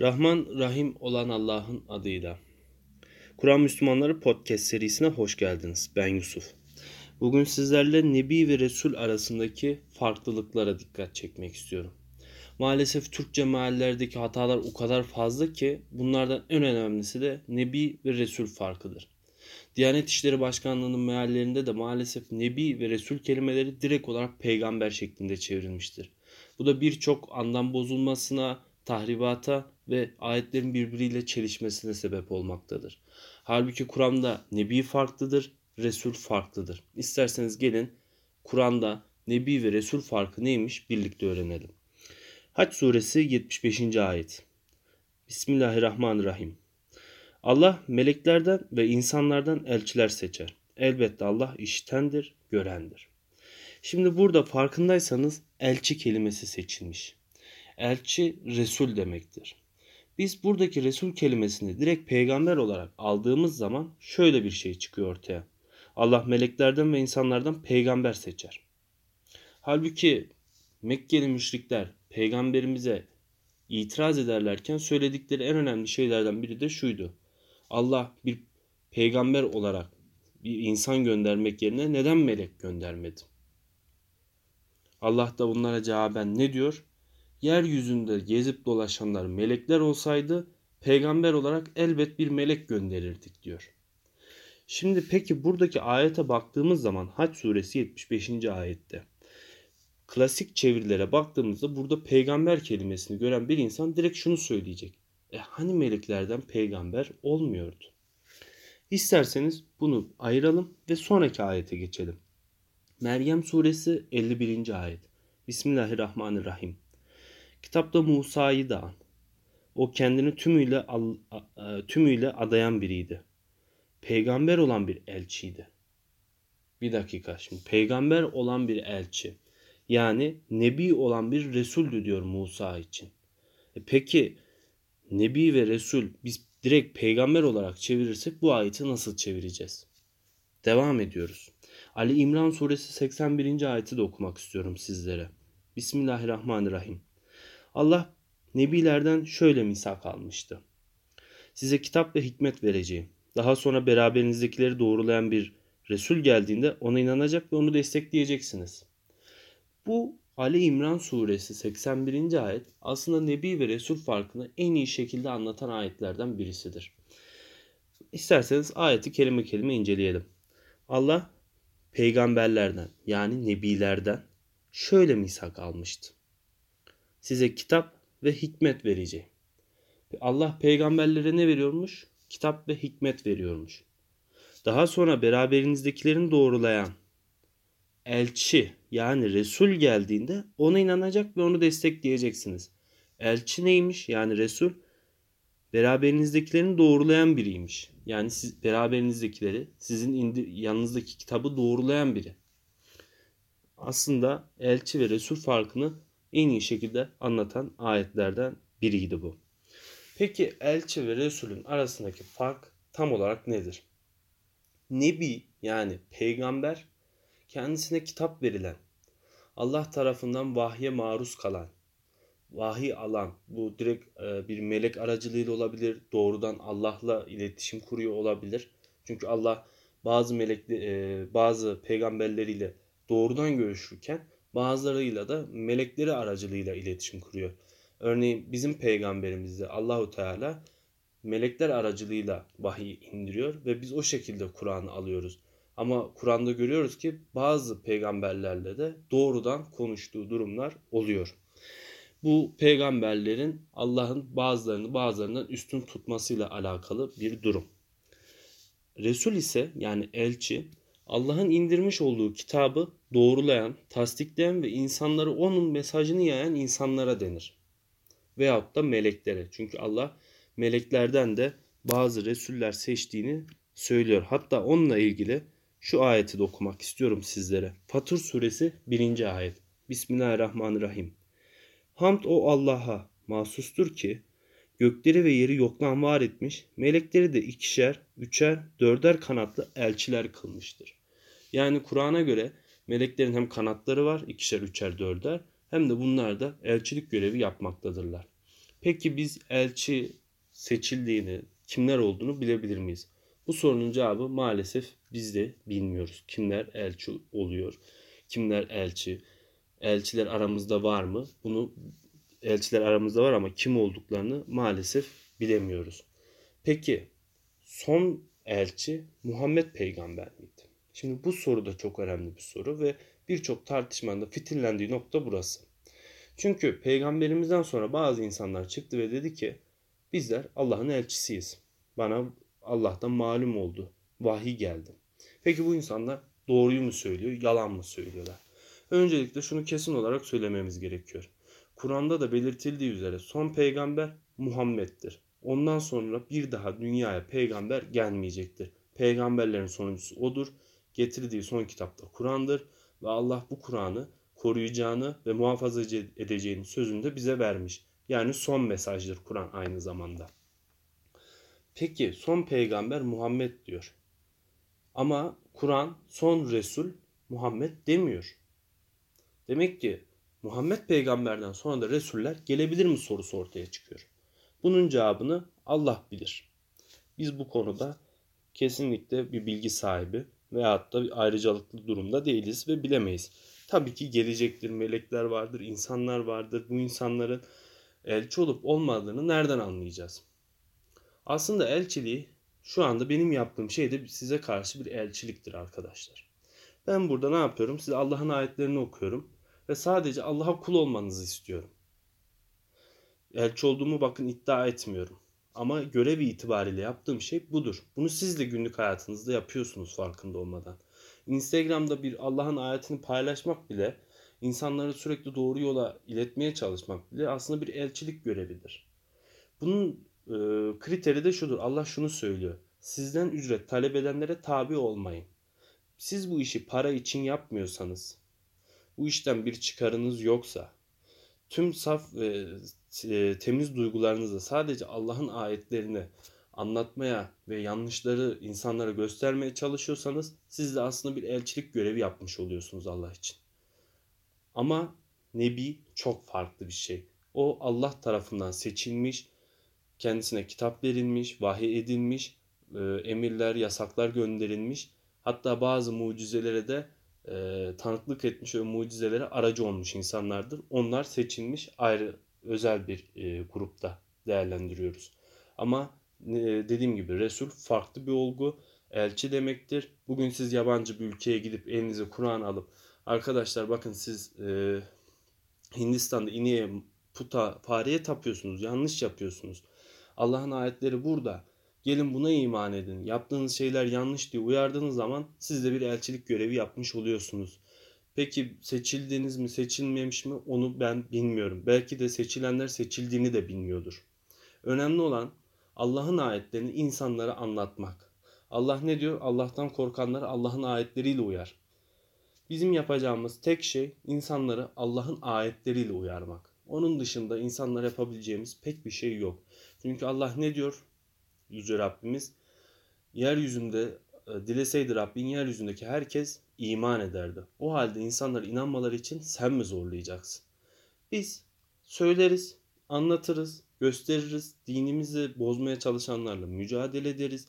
Rahman Rahim olan Allah'ın adıyla. Kur'an Müslümanları podcast serisine hoş geldiniz. Ben Yusuf. Bugün sizlerle Nebi ve Resul arasındaki farklılıklara dikkat çekmek istiyorum. Maalesef Türkçe meallerdeki hatalar o kadar fazla ki bunlardan en önemlisi de Nebi ve Resul farkıdır. Diyanet İşleri Başkanlığı'nın meallerinde de maalesef Nebi ve Resul kelimeleri direkt olarak peygamber şeklinde çevrilmiştir. Bu da birçok anlam bozulmasına, tahribata ve ayetlerin birbiriyle çelişmesine sebep olmaktadır. Halbuki Kur'an'da Nebi farklıdır, Resul farklıdır. İsterseniz gelin Kur'an'da Nebi ve Resul farkı neymiş birlikte öğrenelim. Haç suresi 75. ayet. Bismillahirrahmanirrahim. Allah meleklerden ve insanlardan elçiler seçer. Elbette Allah iştendir, görendir. Şimdi burada farkındaysanız elçi kelimesi seçilmiş. Elçi Resul demektir. Biz buradaki Resul kelimesini direkt peygamber olarak aldığımız zaman şöyle bir şey çıkıyor ortaya. Allah meleklerden ve insanlardan peygamber seçer. Halbuki Mekkeli müşrikler peygamberimize itiraz ederlerken söyledikleri en önemli şeylerden biri de şuydu. Allah bir peygamber olarak bir insan göndermek yerine neden melek göndermedi? Allah da bunlara cevaben ne diyor? Yeryüzünde gezip dolaşanlar melekler olsaydı peygamber olarak elbet bir melek gönderirdik diyor. Şimdi peki buradaki ayete baktığımız zaman Haç suresi 75. ayette klasik çevirilere baktığımızda burada peygamber kelimesini gören bir insan direkt şunu söyleyecek. E hani meleklerden peygamber olmuyordu? İsterseniz bunu ayıralım ve sonraki ayete geçelim. Meryem suresi 51. ayet. Bismillahirrahmanirrahim. Kitapta Musa'yı da an. O kendini tümüyle e, tümüyle adayan biriydi. Peygamber olan bir elçiydi. Bir dakika şimdi. Peygamber olan bir elçi. Yani nebi olan bir resuldü diyor Musa için. E peki nebi ve resul biz direkt peygamber olarak çevirirsek bu ayeti nasıl çevireceğiz? Devam ediyoruz. Ali İmran suresi 81. ayeti de okumak istiyorum sizlere. Bismillahirrahmanirrahim. Allah nebilerden şöyle misak almıştı. Size kitap ve hikmet vereceğim. Daha sonra beraberinizdekileri doğrulayan bir Resul geldiğinde ona inanacak ve onu destekleyeceksiniz. Bu Ali İmran suresi 81. ayet aslında Nebi ve Resul farkını en iyi şekilde anlatan ayetlerden birisidir. İsterseniz ayeti kelime kelime inceleyelim. Allah peygamberlerden yani nebilerden şöyle misak almıştı. Size kitap ve hikmet vereceğim. Allah peygamberlere ne veriyormuş? Kitap ve hikmet veriyormuş. Daha sonra beraberinizdekilerini doğrulayan elçi yani Resul geldiğinde ona inanacak ve onu destekleyeceksiniz. Elçi neymiş? Yani Resul beraberinizdekilerini doğrulayan biriymiş. Yani siz beraberinizdekileri, sizin yanınızdaki kitabı doğrulayan biri. Aslında elçi ve Resul farkını en iyi şekilde anlatan ayetlerden biriydi bu. Peki elçi ve Resul'ün arasındaki fark tam olarak nedir? Nebi yani peygamber kendisine kitap verilen, Allah tarafından vahye maruz kalan, vahiy alan, bu direkt e, bir melek aracılığıyla olabilir, doğrudan Allah'la iletişim kuruyor olabilir. Çünkü Allah bazı melek e, bazı peygamberleriyle doğrudan görüşürken bazılarıyla da melekleri aracılığıyla iletişim kuruyor. Örneğin bizim peygamberimizde Allahu Teala melekler aracılığıyla vahiy indiriyor ve biz o şekilde Kur'an'ı alıyoruz. Ama Kur'an'da görüyoruz ki bazı peygamberlerle de doğrudan konuştuğu durumlar oluyor. Bu peygamberlerin Allah'ın bazılarını bazılarından üstün tutmasıyla alakalı bir durum. Resul ise yani elçi Allah'ın indirmiş olduğu kitabı doğrulayan, tasdikleyen ve insanları onun mesajını yayan insanlara denir. Veyahut da meleklere. Çünkü Allah meleklerden de bazı Resuller seçtiğini söylüyor. Hatta onunla ilgili şu ayeti de okumak istiyorum sizlere. Fatır suresi 1. ayet. Bismillahirrahmanirrahim. Hamd o Allah'a mahsustur ki gökleri ve yeri yoktan var etmiş, melekleri de ikişer, üçer, dörder kanatlı elçiler kılmıştır. Yani Kur'an'a göre meleklerin hem kanatları var, ikişer, üçer, dörder, hem de bunlar da elçilik görevi yapmaktadırlar. Peki biz elçi seçildiğini, kimler olduğunu bilebilir miyiz? Bu sorunun cevabı maalesef biz de bilmiyoruz. Kimler elçi oluyor? Kimler elçi? Elçiler aramızda var mı? Bunu elçiler aramızda var ama kim olduklarını maalesef bilemiyoruz. Peki son elçi Muhammed peygamber miydi? Şimdi bu soru da çok önemli bir soru ve birçok tartışmanın da fitillendiği nokta burası. Çünkü peygamberimizden sonra bazı insanlar çıktı ve dedi ki bizler Allah'ın elçisiyiz. Bana Allah'tan malum oldu. Vahiy geldi. Peki bu insanlar doğruyu mu söylüyor, yalan mı söylüyorlar? Öncelikle şunu kesin olarak söylememiz gerekiyor. Kur'an'da da belirtildiği üzere son peygamber Muhammed'dir. Ondan sonra bir daha dünyaya peygamber gelmeyecektir. Peygamberlerin sonuncusu odur. Getirdiği son kitap da Kur'an'dır ve Allah bu Kur'an'ı koruyacağını ve muhafaza edeceğini sözünde bize vermiş. Yani son mesajdır Kur'an aynı zamanda. Peki son peygamber Muhammed diyor. Ama Kur'an son Resul Muhammed demiyor. Demek ki Muhammed peygamberden sonra da Resuller gelebilir mi sorusu ortaya çıkıyor. Bunun cevabını Allah bilir. Biz bu konuda kesinlikle bir bilgi sahibi veyahut da ayrıcalıklı durumda değiliz ve bilemeyiz. Tabii ki gelecektir, melekler vardır, insanlar vardır. Bu insanların elçi olup olmadığını nereden anlayacağız? Aslında elçiliği şu anda benim yaptığım şey de size karşı bir elçiliktir arkadaşlar. Ben burada ne yapıyorum? Size Allah'ın ayetlerini okuyorum ve sadece Allah'a kul olmanızı istiyorum. Elçi olduğumu bakın iddia etmiyorum. Ama görevi itibariyle yaptığım şey budur. Bunu siz de günlük hayatınızda yapıyorsunuz farkında olmadan. Instagram'da bir Allah'ın ayetini paylaşmak bile, insanları sürekli doğru yola iletmeye çalışmak bile aslında bir elçilik görevidir. Bunun e, kriteri de şudur. Allah şunu söylüyor. Sizden ücret talep edenlere tabi olmayın. Siz bu işi para için yapmıyorsanız, bu işten bir çıkarınız yoksa, tüm saf ve e, temiz duygularınızla sadece Allah'ın ayetlerini anlatmaya ve yanlışları insanlara göstermeye çalışıyorsanız siz de aslında bir elçilik görevi yapmış oluyorsunuz Allah için. Ama Nebi çok farklı bir şey. O Allah tarafından seçilmiş, kendisine kitap verilmiş, vahiy edilmiş, e, emirler, yasaklar gönderilmiş. Hatta bazı mucizelere de e, tanıklık etmiş ve mucizelere aracı olmuş insanlardır. Onlar seçilmiş ayrı özel bir e, grupta değerlendiriyoruz. Ama e, dediğim gibi Resul farklı bir olgu. Elçi demektir. Bugün siz yabancı bir ülkeye gidip elinize Kur'an alıp arkadaşlar bakın siz e, Hindistan'da ineğe, puta, fareye tapıyorsunuz. Yanlış yapıyorsunuz. Allah'ın ayetleri burada. Gelin buna iman edin. Yaptığınız şeyler yanlış diye uyardığınız zaman siz de bir elçilik görevi yapmış oluyorsunuz. Peki seçildiniz mi seçilmemiş mi onu ben bilmiyorum. Belki de seçilenler seçildiğini de bilmiyordur. Önemli olan Allah'ın ayetlerini insanlara anlatmak. Allah ne diyor? Allah'tan korkanları Allah'ın ayetleriyle uyar. Bizim yapacağımız tek şey insanları Allah'ın ayetleriyle uyarmak. Onun dışında insanlar yapabileceğimiz pek bir şey yok. Çünkü Allah ne diyor? Yüce Rabbimiz yeryüzünde dileseydi Rabbin yeryüzündeki herkes iman ederdi. O halde insanlar inanmaları için sen mi zorlayacaksın? Biz söyleriz, anlatırız, gösteririz, dinimizi bozmaya çalışanlarla mücadele ederiz.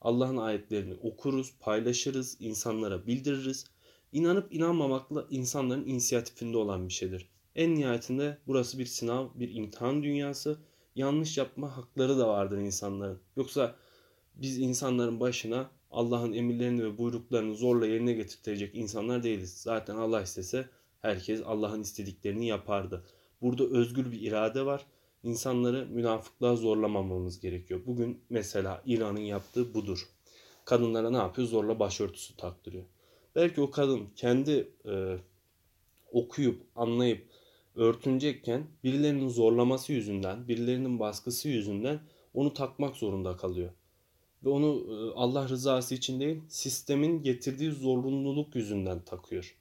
Allah'ın ayetlerini okuruz, paylaşırız, insanlara bildiririz. İnanıp inanmamakla insanların inisiyatifinde olan bir şeydir. En nihayetinde burası bir sınav, bir imtihan dünyası. Yanlış yapma hakları da vardır insanların. Yoksa biz insanların başına Allah'ın emirlerini ve buyruklarını zorla yerine getirtecek insanlar değiliz. Zaten Allah istese herkes Allah'ın istediklerini yapardı. Burada özgür bir irade var. İnsanları münafıklığa zorlamamamız gerekiyor. Bugün mesela İran'ın yaptığı budur. Kadınlara ne yapıyor? Zorla başörtüsü taktırıyor. Belki o kadın kendi e, okuyup anlayıp örtünecekken birilerinin zorlaması yüzünden, birilerinin baskısı yüzünden onu takmak zorunda kalıyor ve onu Allah rızası için değil sistemin getirdiği zorunluluk yüzünden takıyor.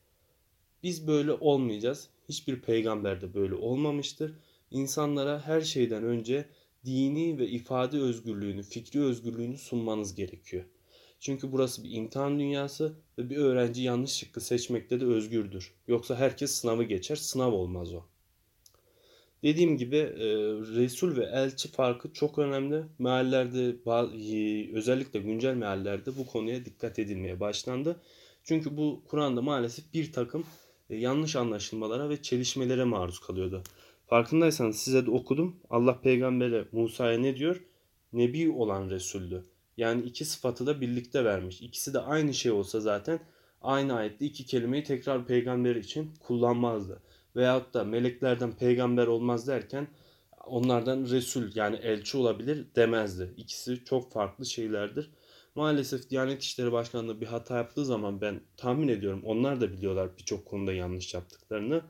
Biz böyle olmayacağız. Hiçbir peygamber de böyle olmamıştır. İnsanlara her şeyden önce dini ve ifade özgürlüğünü, fikri özgürlüğünü sunmanız gerekiyor. Çünkü burası bir imtihan dünyası ve bir öğrenci yanlış şıkkı seçmekte de özgürdür. Yoksa herkes sınavı geçer, sınav olmaz o. Dediğim gibi e, Resul ve elçi farkı çok önemli. Meallerde özellikle güncel meallerde bu konuya dikkat edilmeye başlandı. Çünkü bu Kur'an'da maalesef bir takım e, yanlış anlaşılmalara ve çelişmelere maruz kalıyordu. Farkındaysanız size de okudum. Allah peygambere Musa'ya ne diyor? Nebi olan Resul'dü. Yani iki sıfatı da birlikte vermiş. İkisi de aynı şey olsa zaten aynı ayette iki kelimeyi tekrar peygamber için kullanmazdı. Veyahut da meleklerden peygamber olmaz derken onlardan Resul yani elçi olabilir demezdi. İkisi çok farklı şeylerdir. Maalesef Diyanet İşleri Başkanlığı bir hata yaptığı zaman ben tahmin ediyorum onlar da biliyorlar birçok konuda yanlış yaptıklarını.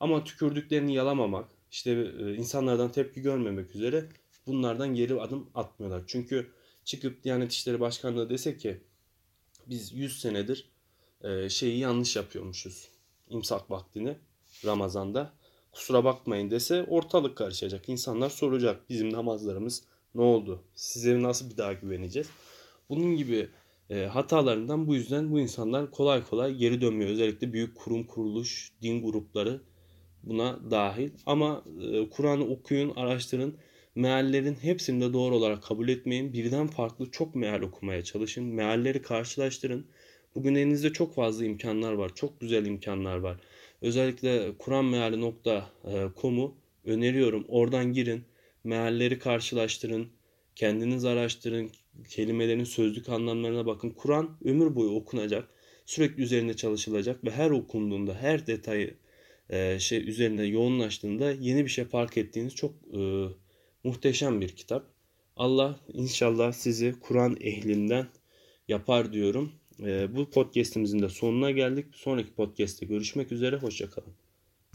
Ama tükürdüklerini yalamamak, işte e, insanlardan tepki görmemek üzere bunlardan geri adım atmıyorlar. Çünkü çıkıp Diyanet İşleri Başkanlığı dese ki biz 100 senedir e, şeyi yanlış yapıyormuşuz. İmsak vaktini Ramazan'da. Kusura bakmayın dese ortalık karışacak. İnsanlar soracak bizim namazlarımız ne oldu? Size nasıl bir daha güveneceğiz? Bunun gibi e, hatalarından bu yüzden bu insanlar kolay kolay geri dönmüyor. Özellikle büyük kurum kuruluş, din grupları buna dahil. Ama e, Kur'an'ı okuyun, araştırın. Meallerin hepsini de doğru olarak kabul etmeyin. Birden farklı çok meal okumaya çalışın. Mealleri karşılaştırın. Bugün elinizde çok fazla imkanlar var. Çok güzel imkanlar var. Özellikle kuranmeali.com'u öneriyorum. Oradan girin. Mealleri karşılaştırın. Kendiniz araştırın. Kelimelerin sözlük anlamlarına bakın. Kur'an ömür boyu okunacak. Sürekli üzerinde çalışılacak ve her okunduğunda her detayı e, şey üzerinde yoğunlaştığında yeni bir şey fark ettiğiniz çok e, muhteşem bir kitap. Allah inşallah sizi Kur'an ehlinden yapar diyorum. E, bu podcastimizin de sonuna geldik. Sonraki podcast'te görüşmek üzere. Hoşçakalın.